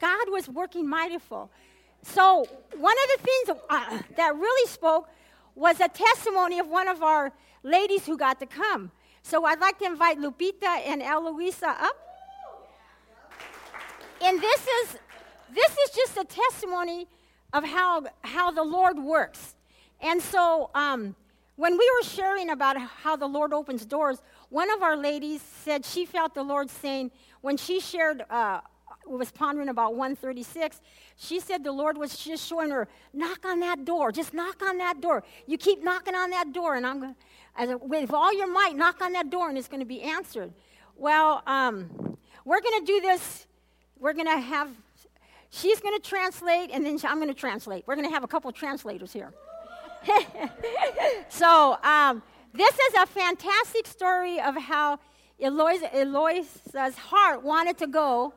God was working mightyful. So one of the things uh, that really spoke was a testimony of one of our ladies who got to come. So I'd like to invite Lupita and Eloisa up. And this is this is just a testimony of how how the Lord works. And so um, when we were sharing about how the Lord opens doors, one of our ladies said she felt the Lord saying when she shared. Uh, was pondering about 136 she said the lord was just showing her knock on that door just knock on that door. You keep knocking on that door and i'm going to with all your might knock on that door and it's going to be answered. Well um, we're going to do this we're going to have she's going to translate and then i'm going to translate. We're going to have a couple translators here. So um, this is a fantastic story of how Eloisa, Eloisa's heart wanted to go.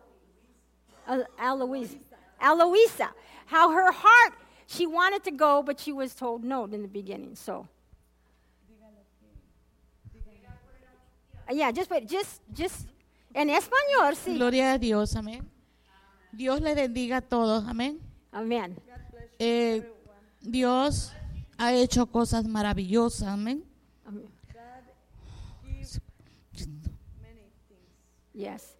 Eloisa, Eloisa, how her heart, she wanted to go, but she was told no in the beginning. So, yeah, just wait, just, just en español, sí. Gloria a Dios, amén. Dios le bendiga a todos, amén. Amén. Eh, Dios ha hecho cosas maravillosas, amén. Amén. Yes.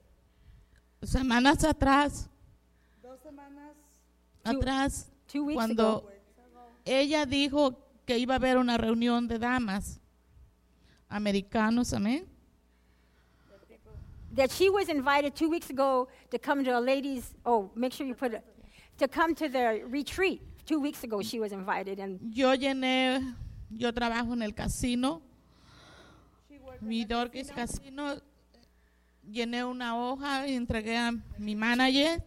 Semanas atrás, Dos semanas, Two- atrás, Two weeks cuando ago. ella dijo que iba a haber una reunión de damas americanos, amén. that she was invited two weeks ago to come to a ladies oh make sure you put it to come to the retreat. Two weeks ago she was invited and Yo llené, yo trabajo en el casino, mi Dorcas Casino, llené una hoja y entregué a mi manager.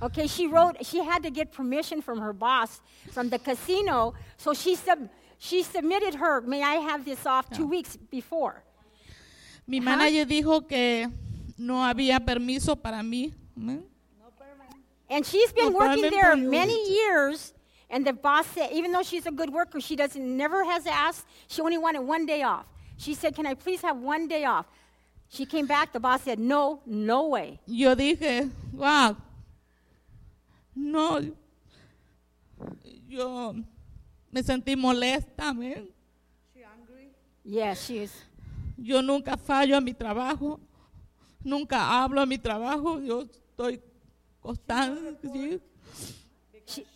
okay she wrote she had to get permission from her boss from the casino so she sub, she submitted her may i have this off two weeks before Mi manager dijo que no había permiso para mí. permanent. and she's been No working there many years and the boss said even though she's a good worker she doesn't never has asked she only wanted one day off she said can i please have one day off she came back the boss said no no way Yo dije, wow, no, yo me sentí molesta, amén. She angry. Yes, she is. Yo nunca fallo a mi trabajo, nunca hablo a mi trabajo, yo estoy constante. ¿sí? She,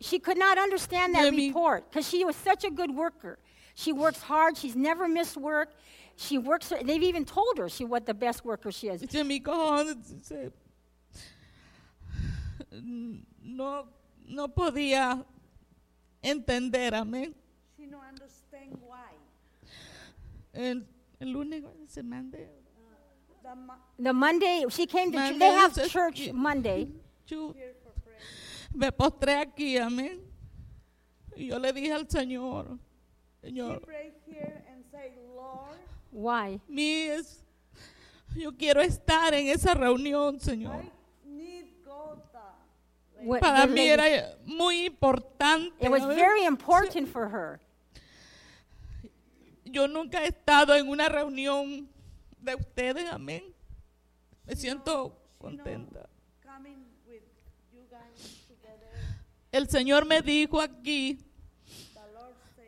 she could not understand that report because she was such a good worker. She works hard. She's never missed work. She works. They've even told her she what the best worker she is. Dice mi cojón, dice, no, no podía entender, amén. She no understand why. El, el lunes se mande. The ma- The Monday she came to. Monday they have church Monday. Yo here for prayer. me postré aquí, amén. Y yo le dije al Señor, She Señor, here and say, Lord, Why? mi es, yo quiero estar en esa reunión, Señor. What- Para mí era muy importante. it was very important for her. Yo nunca he estado en una reunión de ustedes, amén. Me siento contenta. coming with you guys together. El Señor me dijo aquí,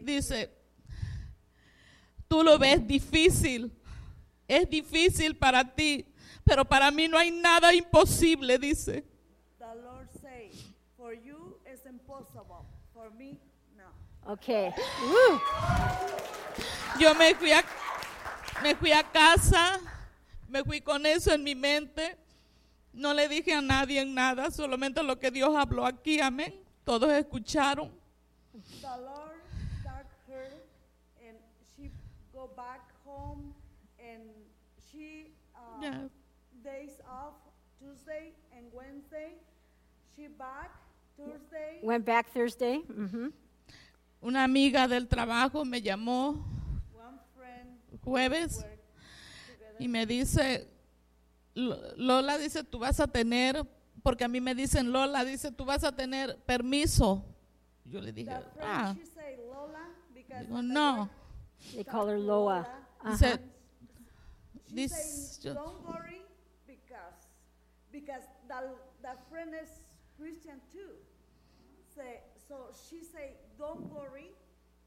dice, tú lo ves difícil, es difícil para ti, pero para mí no hay nada imposible, dice. the Lord say, for you it's impossible. For me, no. Okay. Yo me fui a, me fui a casa, me fui con eso en mi mente. No le dije a nadie nada, solamente lo que Dios habló aquí, amén. Todos escucharon. The Lord got her and she go back home and days off Tuesday and Wednesday. She back Thursday. Went back Thursday. hmm Una amiga del trabajo me llamó One friend jueves y me dice, Lo- Lola dice, tú vas a tener, porque a mí me dicen, Lola dice, tú vas a tener permiso. Yo le dije, ah, digo, no. They call her Loa. Dice, This- say, don't worry because because that that friend is Christian too. Say so she say, don't worry,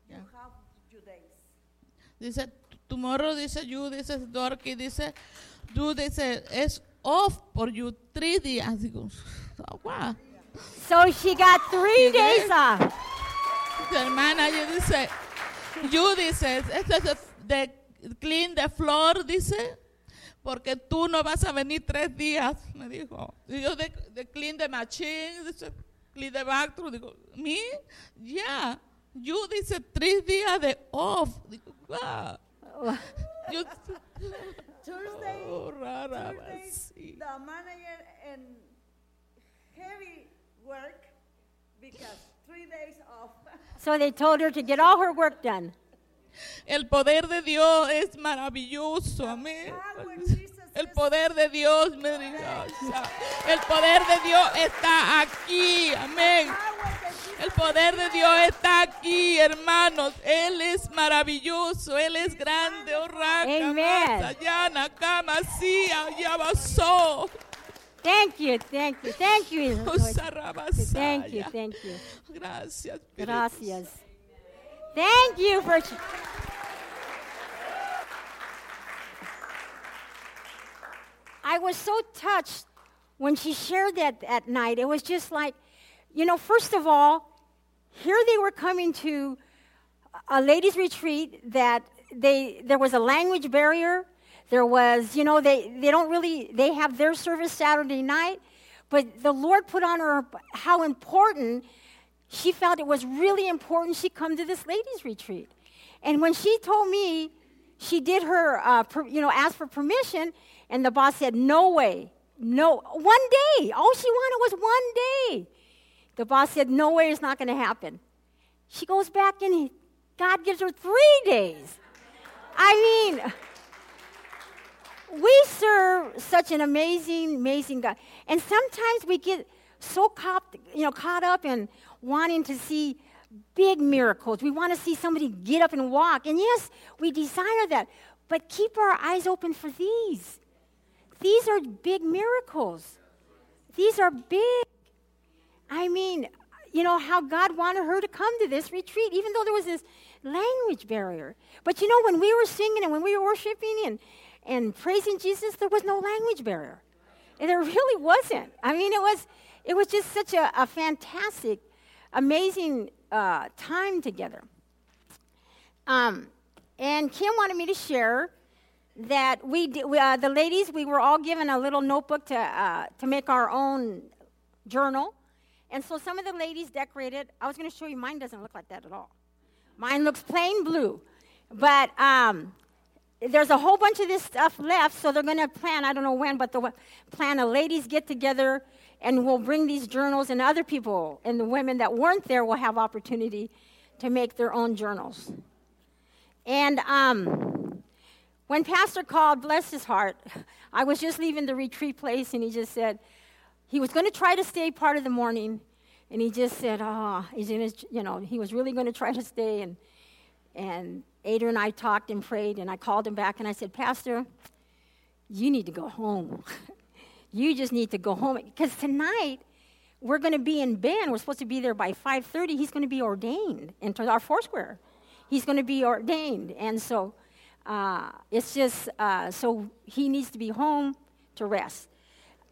Yeah. you have your days. Dice, tomorrow, dice you, dice Dorky, dice, you, dice, es off for you three días. Digo, oh, wow. So she got three days off. Hermana, yo dice, you dice, esto es de clean the floor, dice, porque tú no vas a venir tres días, me dijo. Y yo de, de clean the machine, dice, clean the bathroom, digo, me, yeah, you dice, tres días de off. Digo, wow. Yo, Thursday, oh, rara, Thursday, sí. the manager and heavy work because three days off. So they told her to get all her work done. El poder de Dios es maravilloso, amén. Jesus El poder de Dios, el poder de Dios está aquí, amén. Jesus El poder de Dios está aquí, hermanos. Él es maravilloso, Él es grande, oh Thank you, thank you, thank you. Thank you, thank you. Gracias, Gracias. Thank you for. I was so touched when she shared that that night. It was just like, you know, first of all, here they were coming to a ladies' retreat that they there was a language barrier. There was, you know, they, they don't really they have their service Saturday night, but the Lord put on her how important she felt it was really important she come to this ladies' retreat. And when she told me she did her, uh, per, you know, asked for permission, and the boss said, no way, no, one day. All she wanted was one day. The boss said, no way, it's not going to happen. She goes back and he, God gives her three days. I mean, we serve such an amazing, amazing God. And sometimes we get so caught, you know, caught up in wanting to see big miracles. We want to see somebody get up and walk. And yes, we desire that. But keep our eyes open for these. These are big miracles. These are big. I mean, you know, how God wanted her to come to this retreat, even though there was this language barrier. But you know, when we were singing and when we were worshiping and, and praising Jesus, there was no language barrier. And there really wasn't. I mean, it was, it was just such a, a fantastic, amazing uh, time together. Um, and Kim wanted me to share that we, di- we uh, the ladies, we were all given a little notebook to, uh, to make our own journal. And so some of the ladies decorated. I was going to show you, mine doesn't look like that at all. Mine looks plain blue. But um, there's a whole bunch of this stuff left, so they're going to plan, I don't know when, but they'll plan a ladies get together and we'll bring these journals, and other people and the women that weren't there will have opportunity to make their own journals. And um, when Pastor called, bless his heart, I was just leaving the retreat place, and he just said, he was going to try to stay part of the morning, and he just said, "Oh, he's in his, you know, he was really going to try to stay." And and Ada and I talked and prayed, and I called him back, and I said, "Pastor, you need to go home. you just need to go home because tonight we're going to be in Bend. We're supposed to be there by 5:30. He's going to be ordained into our Foursquare. He's going to be ordained, and so uh, it's just uh, so he needs to be home to rest."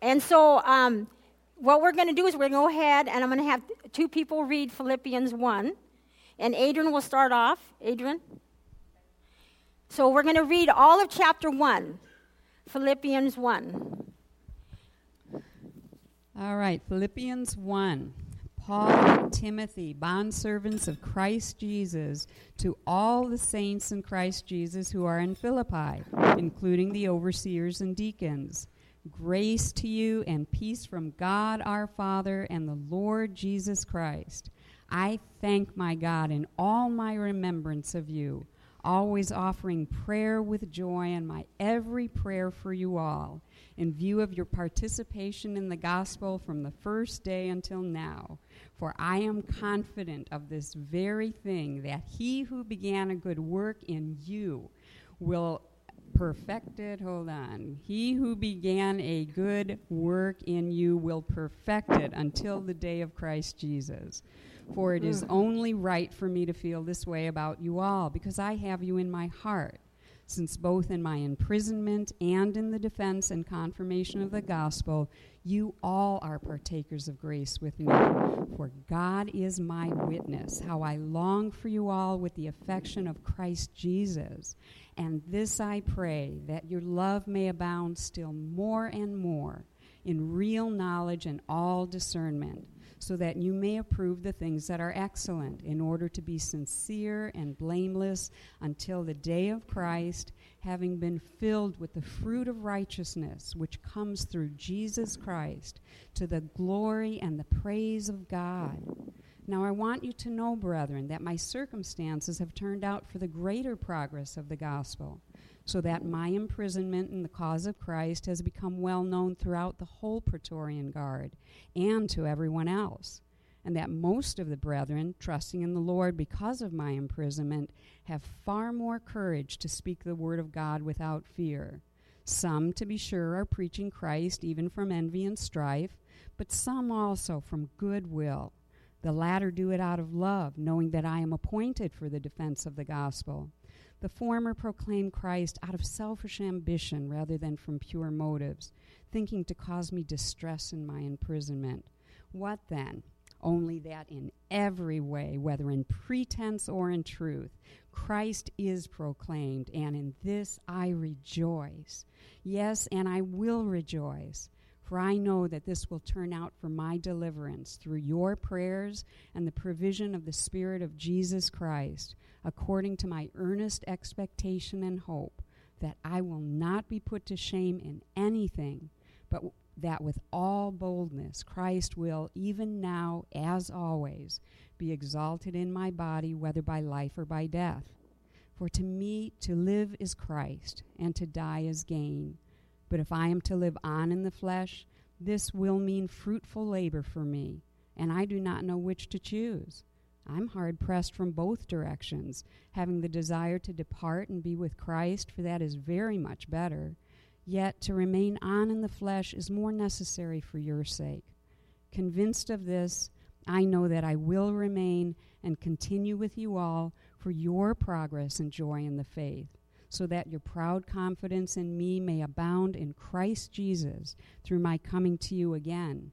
And so, um, what we're going to do is we're going to go ahead and I'm going to have two people read Philippians 1. And Adrian will start off. Adrian? So, we're going to read all of chapter 1, Philippians 1. All right, Philippians 1. Paul and Timothy, bondservants of Christ Jesus, to all the saints in Christ Jesus who are in Philippi, including the overseers and deacons. Grace to you and peace from God our Father and the Lord Jesus Christ. I thank my God in all my remembrance of you, always offering prayer with joy in my every prayer for you all, in view of your participation in the gospel from the first day until now. For I am confident of this very thing, that he who began a good work in you will perfected, hold on. He who began a good work in you will perfect it until the day of Christ Jesus. For it is only right for me to feel this way about you all, because I have you in my heart since both in my imprisonment and in the defense and confirmation of the gospel, you all are partakers of grace with me. For God is my witness, how I long for you all with the affection of Christ Jesus. And this I pray, that your love may abound still more and more in real knowledge and all discernment so that you may approve the things that are excellent, in order to be sincere and blameless until the day of Christ, having been filled with the fruit of righteousness which comes through Jesus Christ, to the glory and the praise of God. Now, I want you to know, brethren, that my circumstances have turned out for the greater progress of the gospel so that my imprisonment in the cause of Christ has become well known throughout the whole Praetorian Guard and to everyone else, and that most of the brethren, trusting in the Lord because of my imprisonment, have far more courage to speak the word of God without fear. Some, to be sure, are preaching Christ even from envy and strife, but some also from good will. The latter do it out of love, knowing that I am appointed for the defense of the gospel. The former proclaimed Christ out of selfish ambition rather than from pure motives, thinking to cause me distress in my imprisonment. What then? Only that in every way, whether in pretense or in truth, Christ is proclaimed, and in this I rejoice. Yes, and I will rejoice. For I know that this will turn out for my deliverance through your prayers and the provision of the Spirit of Jesus Christ, according to my earnest expectation and hope that I will not be put to shame in anything, but w- that with all boldness Christ will, even now as always, be exalted in my body, whether by life or by death. For to me to live is Christ, and to die is gain. But if I am to live on in the flesh, this will mean fruitful labor for me, and I do not know which to choose. I'm hard pressed from both directions, having the desire to depart and be with Christ, for that is very much better. Yet to remain on in the flesh is more necessary for your sake. Convinced of this, I know that I will remain and continue with you all for your progress and joy in the faith, so that your proud confidence in me may abound in Christ Jesus through my coming to you again.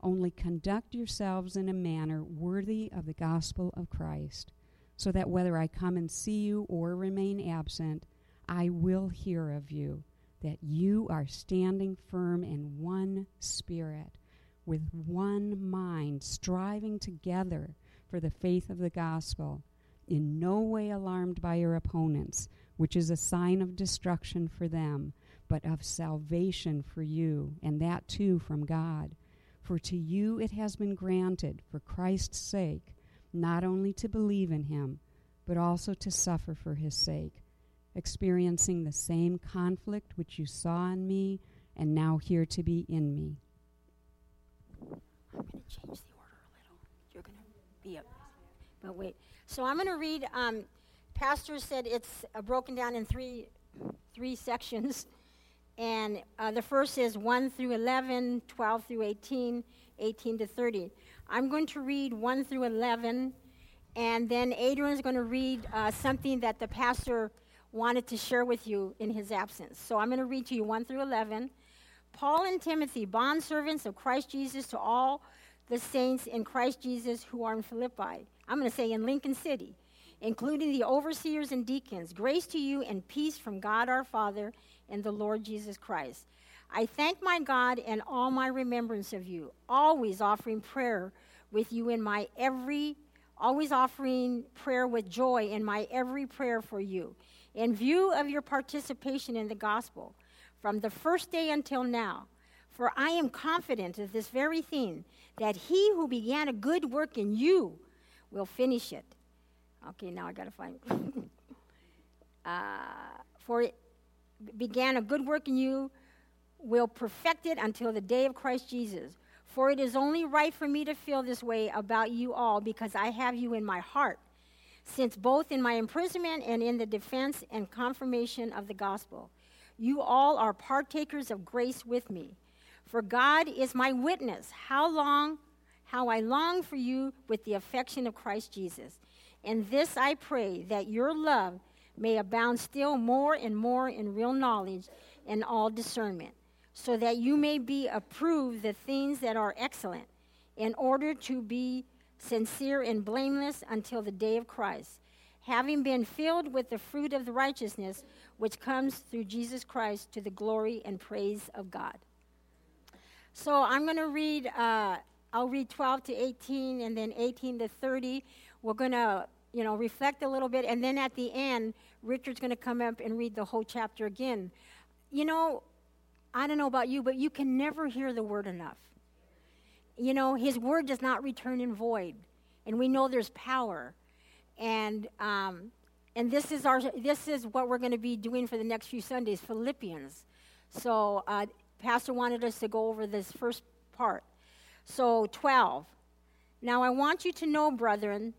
Only conduct yourselves in a manner worthy of the gospel of Christ, so that whether I come and see you or remain absent, I will hear of you, that you are standing firm in one spirit, with one mind, striving together for the faith of the gospel, in no way alarmed by your opponents, which is a sign of destruction for them, but of salvation for you, and that too from God. For to you it has been granted, for Christ's sake, not only to believe in him, but also to suffer for his sake, experiencing the same conflict which you saw in me and now hear to be in me. I'm going to change the order a little. You're going to be up. But wait. So I'm going to read. Um, Pastor said it's uh, broken down in three three sections. And uh, the first is 1 through 11, 12 through 18, 18 to 30. I'm going to read 1 through 11, and then Adrian is going to read uh, something that the pastor wanted to share with you in his absence. So I'm going to read to you 1 through 11. Paul and Timothy, bondservants of Christ Jesus, to all the saints in Christ Jesus who are in Philippi. I'm going to say in Lincoln City, including the overseers and deacons. Grace to you and peace from God our Father and the Lord Jesus Christ. I thank my God and all my remembrance of you, always offering prayer with you in my every, always offering prayer with joy in my every prayer for you, in view of your participation in the gospel from the first day until now. For I am confident of this very thing, that he who began a good work in you will finish it. Okay, now I got to find. uh, for it began a good work in you will perfect it until the day of Christ Jesus. For it is only right for me to feel this way about you all because I have you in my heart. since both in my imprisonment and in the defense and confirmation of the gospel, you all are partakers of grace with me. For God is my witness, how long, how I long for you with the affection of Christ Jesus. And this I pray, that your love may abound still more and more in real knowledge and all discernment, so that you may be approved the things that are excellent, in order to be sincere and blameless until the day of Christ, having been filled with the fruit of the righteousness which comes through Jesus Christ to the glory and praise of God. So I'm going to read, uh, I'll read 12 to 18 and then 18 to 30. We're going to, you know, reflect a little bit. And then at the end, Richard's going to come up and read the whole chapter again. You know, I don't know about you, but you can never hear the word enough. You know, his word does not return in void. And we know there's power. And, um, and this is our this is what we're going to be doing for the next few Sundays, Philippians. So uh, Pastor wanted us to go over this first part. So 12. Now I want you to know, brethren,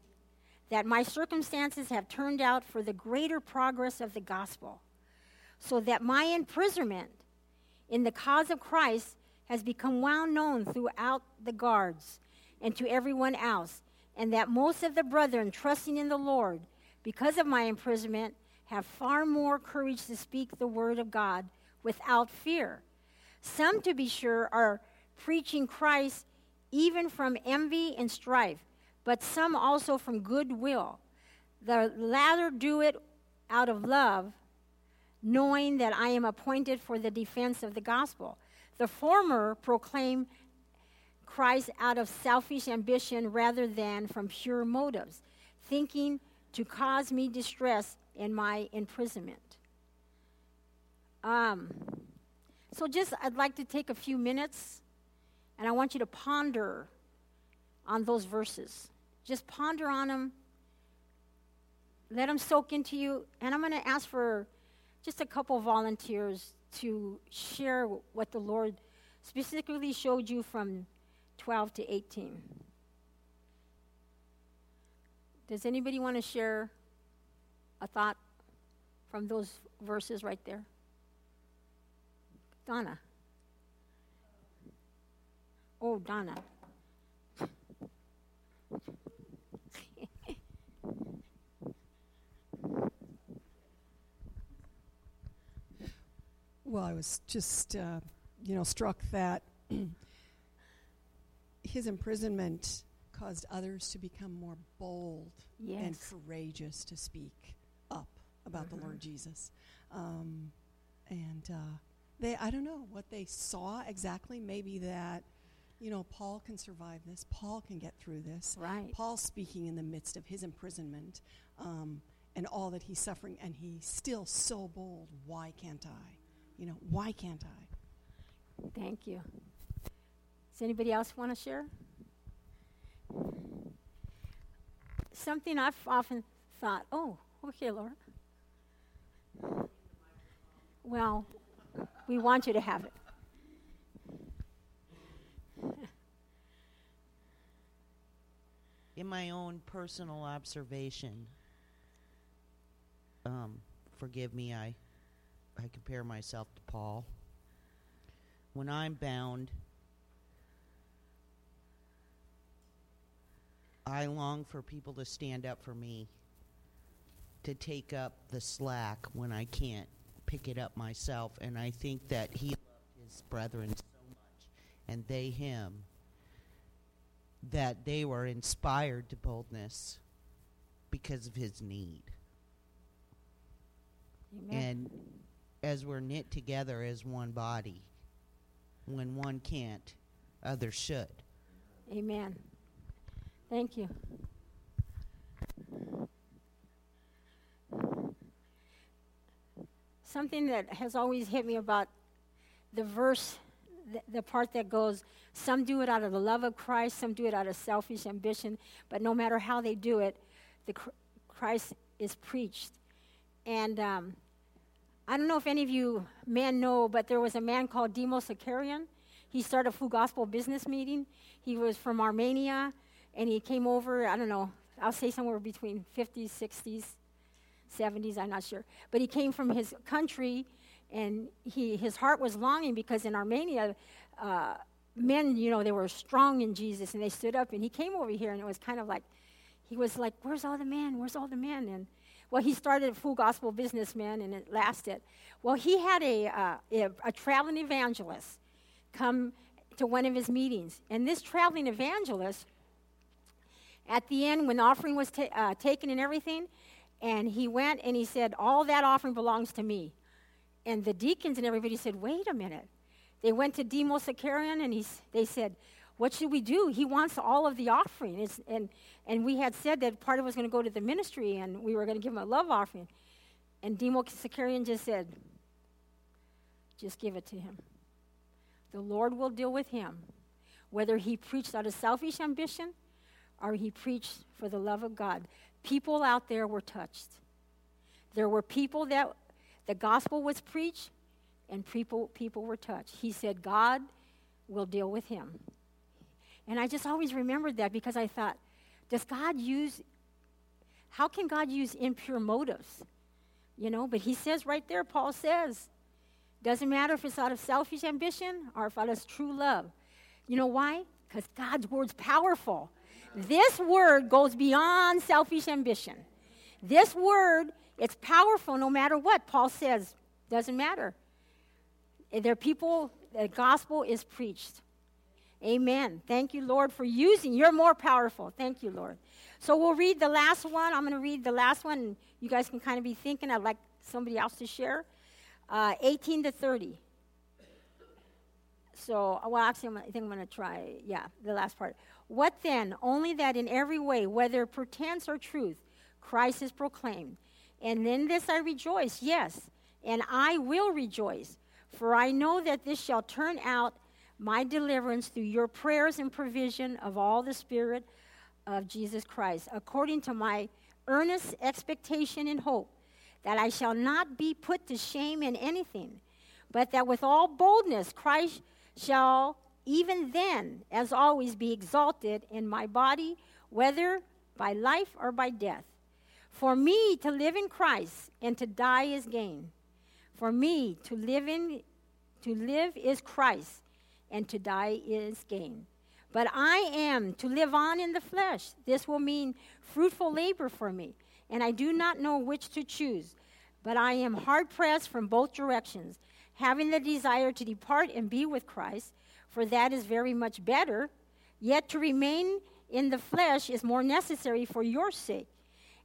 that my circumstances have turned out for the greater progress of the gospel, so that my imprisonment in the cause of Christ has become well known throughout the guards and to everyone else, and that most of the brethren, trusting in the Lord, because of my imprisonment, have far more courage to speak the word of God without fear. Some, to be sure, are preaching Christ even from envy and strife, but some also from goodwill. The latter do it out of love, knowing that I am appointed for the defense of the gospel. The former proclaim Christ out of selfish ambition rather than from pure motives, thinking to cause me distress in my imprisonment. Um, so, just I'd like to take a few minutes and I want you to ponder on those verses. Just ponder on them, let them soak into you. And I'm going to ask for just a couple volunteers to share what the Lord specifically showed you from 12 to 18. Does anybody want to share a thought from those verses right there? Donna. Oh, Donna. Well, I was just, uh, you know, struck that his imprisonment caused others to become more bold Yes. and courageous to speak up about the Lord Jesus. Um, and uh, they, I don't know what they saw exactly. Maybe that, you know, Paul can survive this. Paul can get through this. Right. Paul speaking in the midst of his imprisonment um, and all that he's suffering, and he's still so bold. Why can't I? You know, why can't I? Thank you. Does anybody else want to share? Something I've often thought, oh, okay, Laura. Well, we want you to have it. in my own personal observation, um, forgive me, I, I compare myself to Paul. When I'm bound, I long for people to stand up for me, to take up the slack when I can't pick it up myself. And I think that he loved his brethren so much, and they him that they were inspired to boldness because of his need. Amen. And as we're knit together as one body, when one can't, others should. Amen. Thank you. Something that has always hit me about the verse, the, the part that goes, some do it out of the love of Christ, some do it out of selfish ambition, but no matter how they do it, the Christ is preached. And um, I don't know if any of you men know, but there was a man called Demos Shakarian. He started a Full Gospel business meeting. He was from Armenia, and he came over, I don't know, I'll say somewhere between 50s, 60s, 70s, I'm not sure. But he came from his country, and he, his heart was longing because in Armenia, uh, men, you know, they were strong in Jesus, and they stood up, and he came over here, and it was kind of like, he was like, where's all the men? Where's all the men? And, well, he started a full gospel businessman, and it lasted. Well, he had a, uh, a, traveling evangelist come to one of his meetings, and this traveling evangelist, at the end, when the offering was ta- uh, taken and everything, and he went and he said, All that offering belongs to me. And the deacons and everybody said, Wait a minute. They went to Demos and he, they said, What should we do? He wants all of the offering. It's, and, and we had said that part of it was going to go to the ministry and we were going to give him a love offering. And Demos Shakarian just said, Just give it to him. The Lord will deal with him. Whether he preached out of selfish ambition or he preached for the love of God. People out there were touched. There were people that the gospel was preached and people, people were touched. He said, God will deal with him. And I just always remembered that because I thought, does God use, how can God use impure motives? You know, but he says right there, Paul says, doesn't matter if it's out of selfish ambition or if out of true love. You know why? Because God's word's powerful. This word goes beyond selfish ambition. This word, it's powerful no matter what. Paul says, doesn't matter. There are people, the gospel is preached. Amen. Thank you, Lord, for using. You're more powerful. Thank you, Lord. So we'll read the last one. I'm going to read the last one. And You guys can kind of be thinking. I'd like somebody else to share. Uh, 18 to 30. So, well, actually, I think I'm going to try, yeah, the last part. What then? Only that in every way, whether pretense or truth, Christ is proclaimed. And in this I rejoice, yes, and I will rejoice, for I know that this shall turn out my deliverance through your prayers and provision of all the Spirit of Jesus Christ, according to my earnest expectation and hope that I shall not be put to shame in anything, but that with all boldness Christ shall even then, as always, be exalted in my body, whether by life or by death. For me to live in Christ and to die is gain. For me to live in to live is Christ and to die is gain. But I am to live on in the flesh. This will mean fruitful labor for me, and I do not know which to choose. But I am hard pressed from both directions, having the desire to depart and be with Christ, for that is very much better. Yet to remain in the flesh is more necessary for your sake.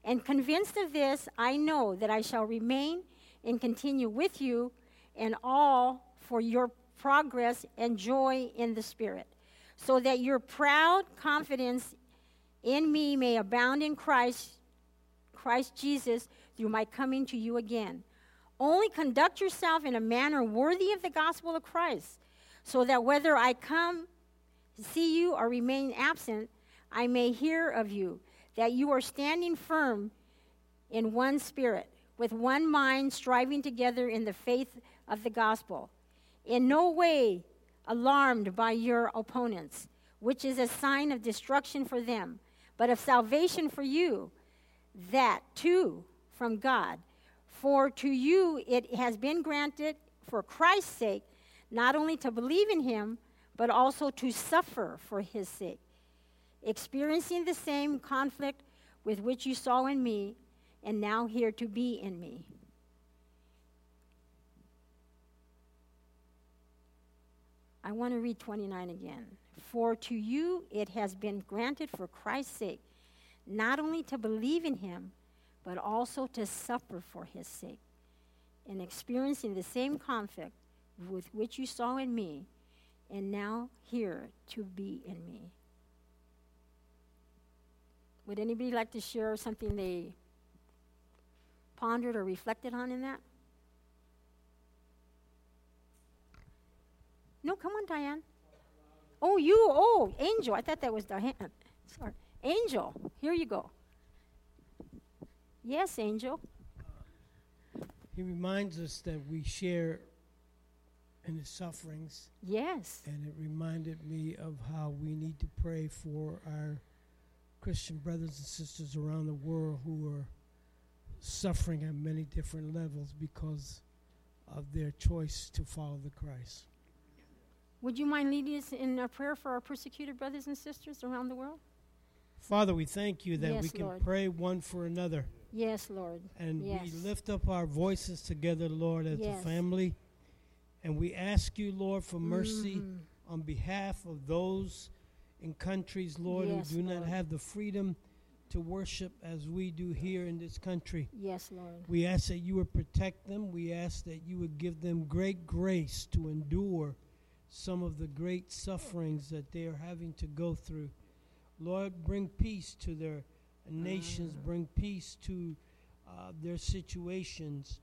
And convinced of this, I know that I shall remain and continue with you, and all for your progress and joy in the Spirit, so that your proud confidence in me may abound in Christ, Christ Jesus, through my coming to you again. Only conduct yourself in a manner worthy of the gospel of Christ, so that whether I come to see you or remain absent, I may hear of you, that you are standing firm in one spirit, with one mind, striving together in the faith of the gospel. In no way alarmed by your opponents, which is a sign of destruction for them, but of salvation for you, that too from God. For to you it has been granted, for Christ's sake, not only to believe in him, but also to suffer for his sake, experiencing the same conflict with which you saw in me, and now here to be in me. I want to read 29 again. For to you it has been granted for Christ's sake, not only to believe in him, but also to suffer for his sake, and experiencing the same conflict with which you saw in me, and now here to be in me. Would anybody like to share something they pondered or reflected on in that? No, come on, Diane. Oh, you, oh, Angel. I thought that was Diane. Uh, sorry. Angel, here you go. Yes, Angel. He reminds us that we share in his sufferings. Yes. And it reminded me of how we need to pray for our Christian brothers and sisters around the world who are suffering at many different levels because of their choice to follow the Christ. Would you mind leading us in a prayer for our persecuted brothers and sisters around the world? Father, we thank you that Yes, we can Lord. pray one for another. Yes, Lord. And Yes. we lift up our voices together, Lord, as Yes. a family. And we ask you, Lord, for mercy Mhm. on behalf of those in countries, Lord, who do not have the freedom to worship as we do here in this country. Yes, Lord. We ask that you would protect them. We ask that you would give them great grace to endure some of the great sufferings that they are having to go through. Lord, bring peace to their nations, bring peace to uh, their situations.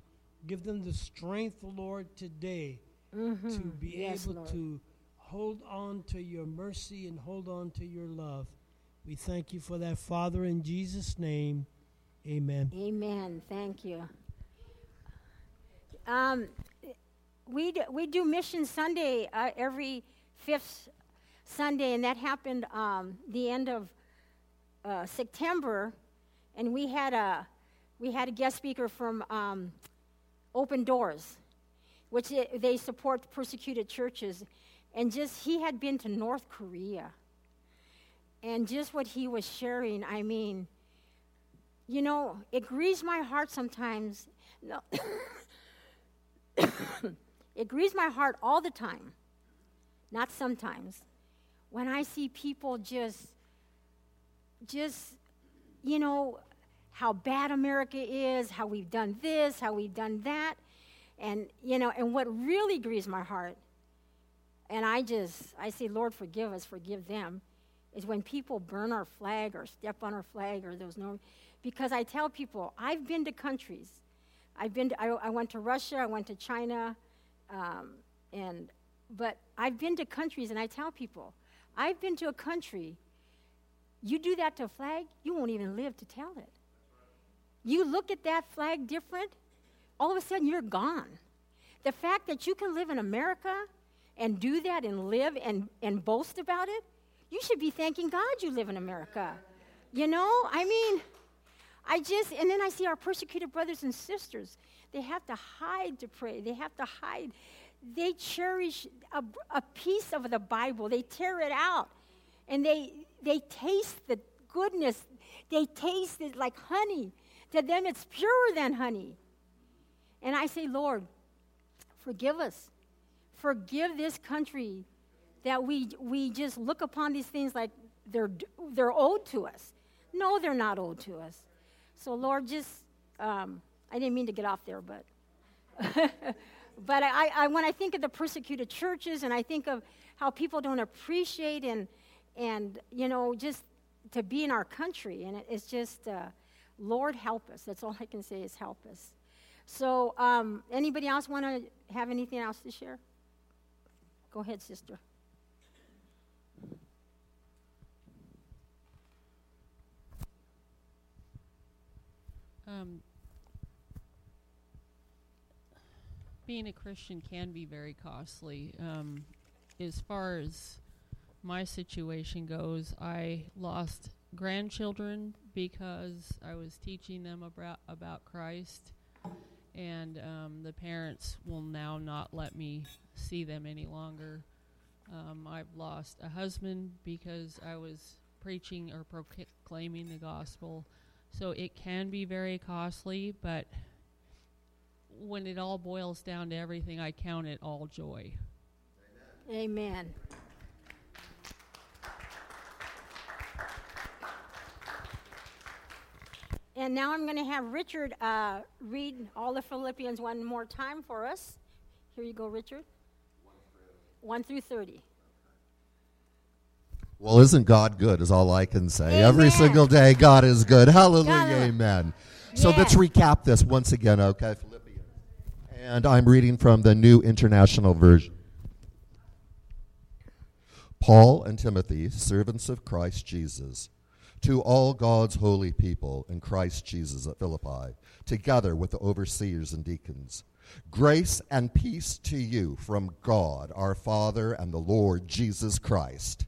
Give them the strength, Lord, today to Mhm. be Yes, able Lord. to hold on to your mercy and hold on to your love. We thank you for that, Father, in Jesus' name. Amen. Amen. Thank you. Um, we do, we do Mission Sunday uh, every fifth Sunday, and that happened um, the end of uh, September, and we had a we had a guest speaker from um, Open Doors, which i they support persecuted churches, and just he had been to North Korea, and just what he was sharing, I mean you know, it grieves my heart sometimes. No. It grieves my heart all the time, not sometimes, when I see people just, just, you know, how bad America is, how we've done this, how we've done that. And, you know, and what really grieves my heart, and I just, I say, Lord, forgive us, forgive them, is when people burn our flag or step on our flag or those no, because I tell people, I've been to countries. I've been to, I, I went to Russia, I went to China, um, and, but I've been to countries and I tell people, I've been to a country, you do that to a flag, you won't even live to tell it. You look at that flag different, all of a sudden you're gone. The fact that you can live in America and do that and live and, and boast about it, you should be thanking God you live in America. You know, I mean, I just, and then I see our persecuted brothers and sisters. They have to hide to pray, they have to hide. They cherish a, a piece of the Bible, they tear it out, and they, they taste the goodness. They taste it like honey. To them, it's purer than honey. And I say, Lord, forgive us. Forgive this country that we, we just look upon these things like they're, they're owed to us. No, they're not owed to us. So, Lord, just, um, I didn't mean to get off there, but, but I, I, when I think of the persecuted churches and I think of how people don't appreciate and, and you know, just to be in our country, and it, it's just, uh, Lord, help us. That's all I can say is help us. So, um, anybody else want to have anything else to share? Go ahead, sister. Um, being a Christian can be very costly. Um, as far as my situation goes, I lost grandchildren because I was teaching them about about Christ, and um, the parents will now not let me see them any longer. Um, I've lost a husband because I was preaching or proclaiming the gospel. So it can be very costly, but when it all boils down to everything, I count it all joy. Amen. And now I'm going to have Richard uh, read all the Philippians one more time for us. Here you go, Richard. 1 through 30. Well, isn't God good, is all I can say. Every single day, God is good. Hallelujah, amen. So let's recap this once again, okay? Philippians. And I'm reading from the New International Version. Paul and Timothy, servants of Christ Jesus, to all God's holy people in Christ Jesus at Philippi, together with the overseers and deacons. Grace and peace to you from God, our Father, and the Lord Jesus Christ.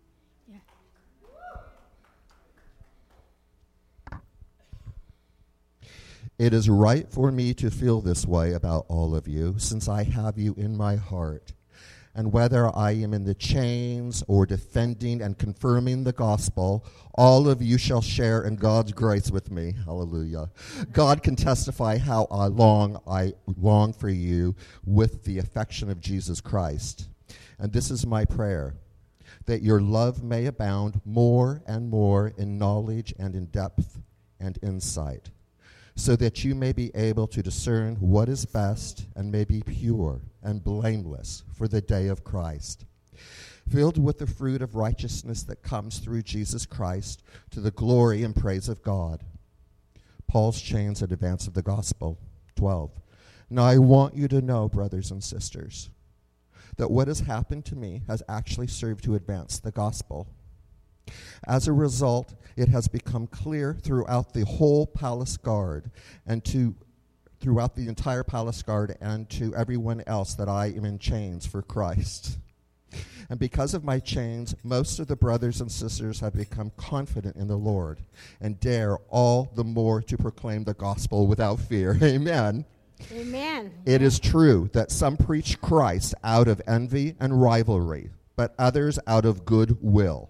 It is right for me to feel this way about all of you, since I have you in my heart. And whether I am in the chains or defending and confirming the gospel, all of you shall share in God's grace with me. Hallelujah. God can testify how I long, I long for you with the affection of Jesus Christ. And this is my prayer that your love may abound more and more in knowledge and in depth and insight so that you may be able to discern what is best and may be pure and blameless for the day of Christ, filled with the fruit of righteousness that comes through Jesus Christ to the glory and praise of God. Paul's chains in advance of the gospel. 12. Now I want you to know, brothers and sisters, that what has happened to me has actually served to advance the gospel as a result, it has become clear throughout the whole palace guard and to throughout the entire palace guard and to everyone else that I am in chains for Christ. And because of my chains, most of the brothers and sisters have become confident in the Lord and dare all the more to proclaim the gospel without fear. Amen. Amen. It is true that some preach Christ out of envy and rivalry, but others out of good will.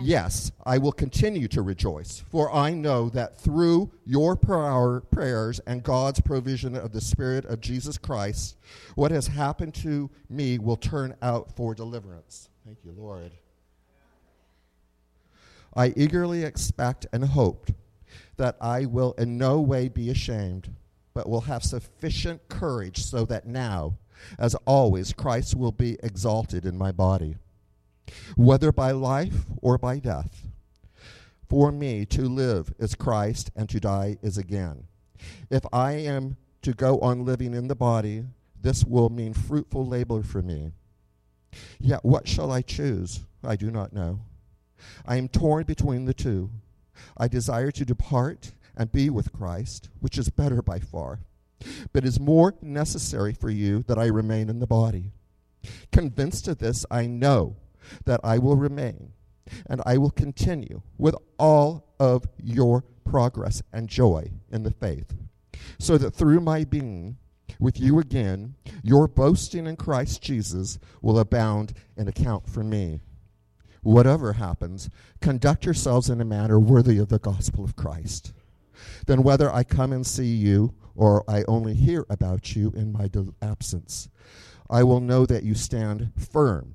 Yes, I will continue to rejoice, for I know that through your prayer, prayers and God's provision of the Spirit of Jesus Christ, what has happened to me will turn out for deliverance. Thank you, Lord. I eagerly expect and hope that I will in no way be ashamed, but will have sufficient courage so that now, as always, Christ will be exalted in my body whether by life or by death. For me, to live is Christ, and to die is again. If I am to go on living in the body, this will mean fruitful labor for me. Yet what shall I choose? I do not know. I am torn between the two. I desire to depart and be with Christ, which is better by far. But it is more necessary for you that I remain in the body. Convinced of this, I know that I will remain and I will continue with all of your progress and joy in the faith, so that through my being with you again, your boasting in Christ Jesus will abound in account for me. Whatever happens, conduct yourselves in a manner worthy of the gospel of Christ. Then, whether I come and see you or I only hear about you in my absence, I will know that you stand firm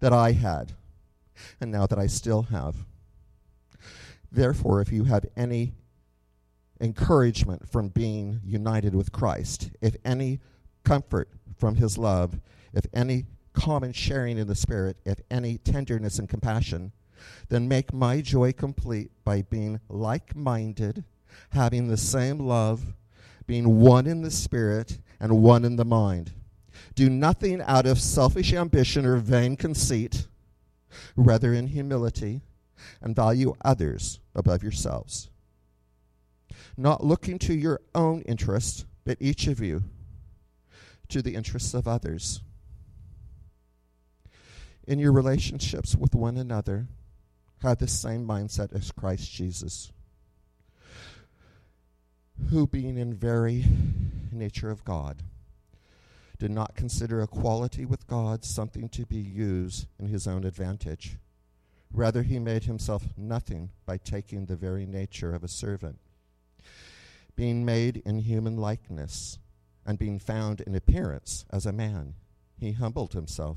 that I had, and now that I still have. Therefore, if you have any encouragement from being united with Christ, if any comfort from his love, if any common sharing in the Spirit, if any tenderness and compassion, then make my joy complete by being like minded, having the same love, being one in the Spirit and one in the mind. Do nothing out of selfish ambition or vain conceit, rather in humility, and value others above yourselves. Not looking to your own interest, but each of you to the interests of others. In your relationships with one another, have the same mindset as Christ Jesus, who, being in very nature of God, did not consider equality with God something to be used in his own advantage. Rather, he made himself nothing by taking the very nature of a servant. Being made in human likeness, and being found in appearance as a man, he humbled himself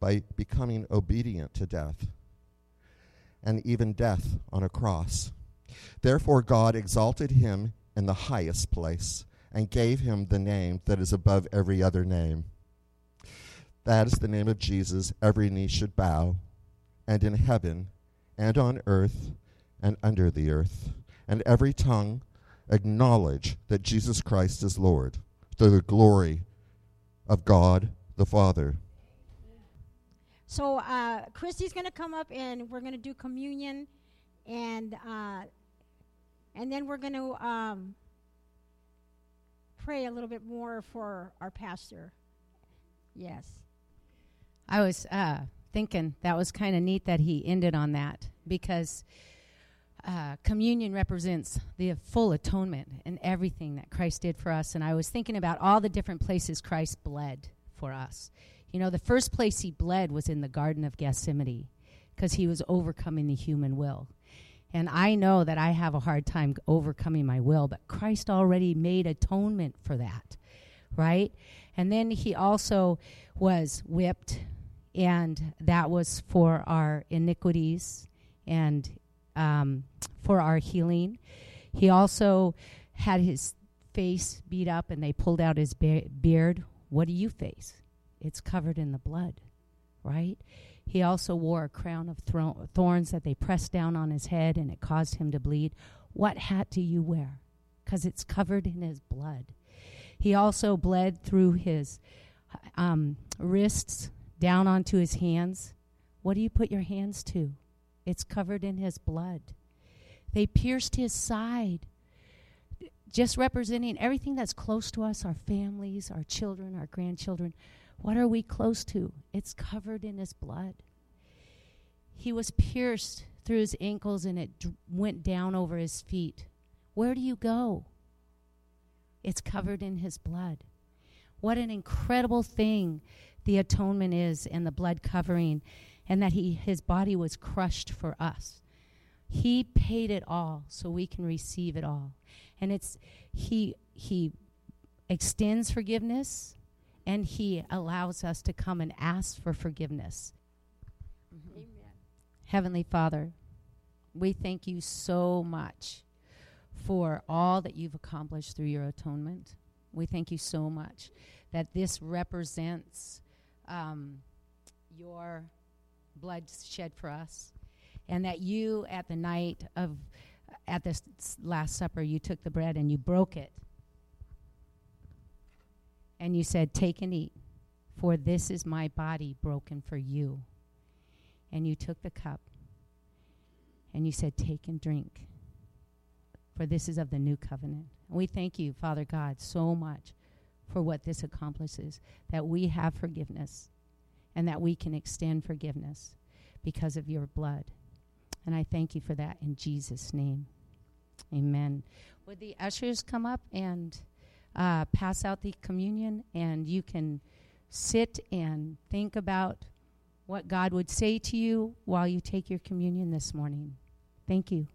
by becoming obedient to death, and even death on a cross. Therefore, God exalted him in the highest place and gave him the name that is above every other name. That is the name of Jesus, every knee should bow, and in heaven, and on earth, and under the earth, and every tongue acknowledge that Jesus Christ is Lord, to the glory of God the Father. So uh, Christy's going to come up and we're going to do communion, and uh, and then we're going to um, pray a little bit more for our pastor. Yes. I was uh, thinking that was kind of neat that he ended on that because uh, communion represents the full atonement and everything that Christ did for us. And I was thinking about all the different places Christ bled for us. You know, the first place he bled was in the Garden of Gethsemane because he was overcoming the human will. And I know that I have a hard time overcoming my will, but Christ already made atonement for that, right? And then he also was whipped, and that was for our iniquities and um, for our healing. He also had his face beat up, and they pulled out his be- beard. What do you face? It's covered in the blood, right? He also wore a crown of thorns that they pressed down on his head and it caused him to bleed. What hat do you wear? Because it's covered in his blood. He also bled through his um, wrists down onto his hands. What do you put your hands to? It's covered in his blood. They pierced his side, just representing everything that's close to us our families, our children, our grandchildren. What are we close to? It's covered in his blood. He was pierced through his ankles and it d- went down over his feet. Where do you go? It's covered in his blood. What an incredible thing the atonement is and the blood covering, and that he, his body was crushed for us. He paid it all so we can receive it all. And it's he he extends forgiveness and He allows us to come and ask for forgiveness. Mm-hmm. Amen. Heavenly Father, we thank you so much for all that you've accomplished through your atonement. We thank you so much that this represents um, your blood shed for us, and that you, at the night of, at this Last Supper, you took the bread and you broke it and you said, Take and eat, for this is my body broken for you. And you took the cup and you said, Take and drink, for this is of the new covenant. And we thank you, Father God, so much for what this accomplishes that we have forgiveness and that we can extend forgiveness because of your blood. And I thank you for that in Jesus' name. Amen. Would the ushers come up and uh, pass out the communion, and you can sit and think about what God would say to you while you take your communion this morning. Thank you.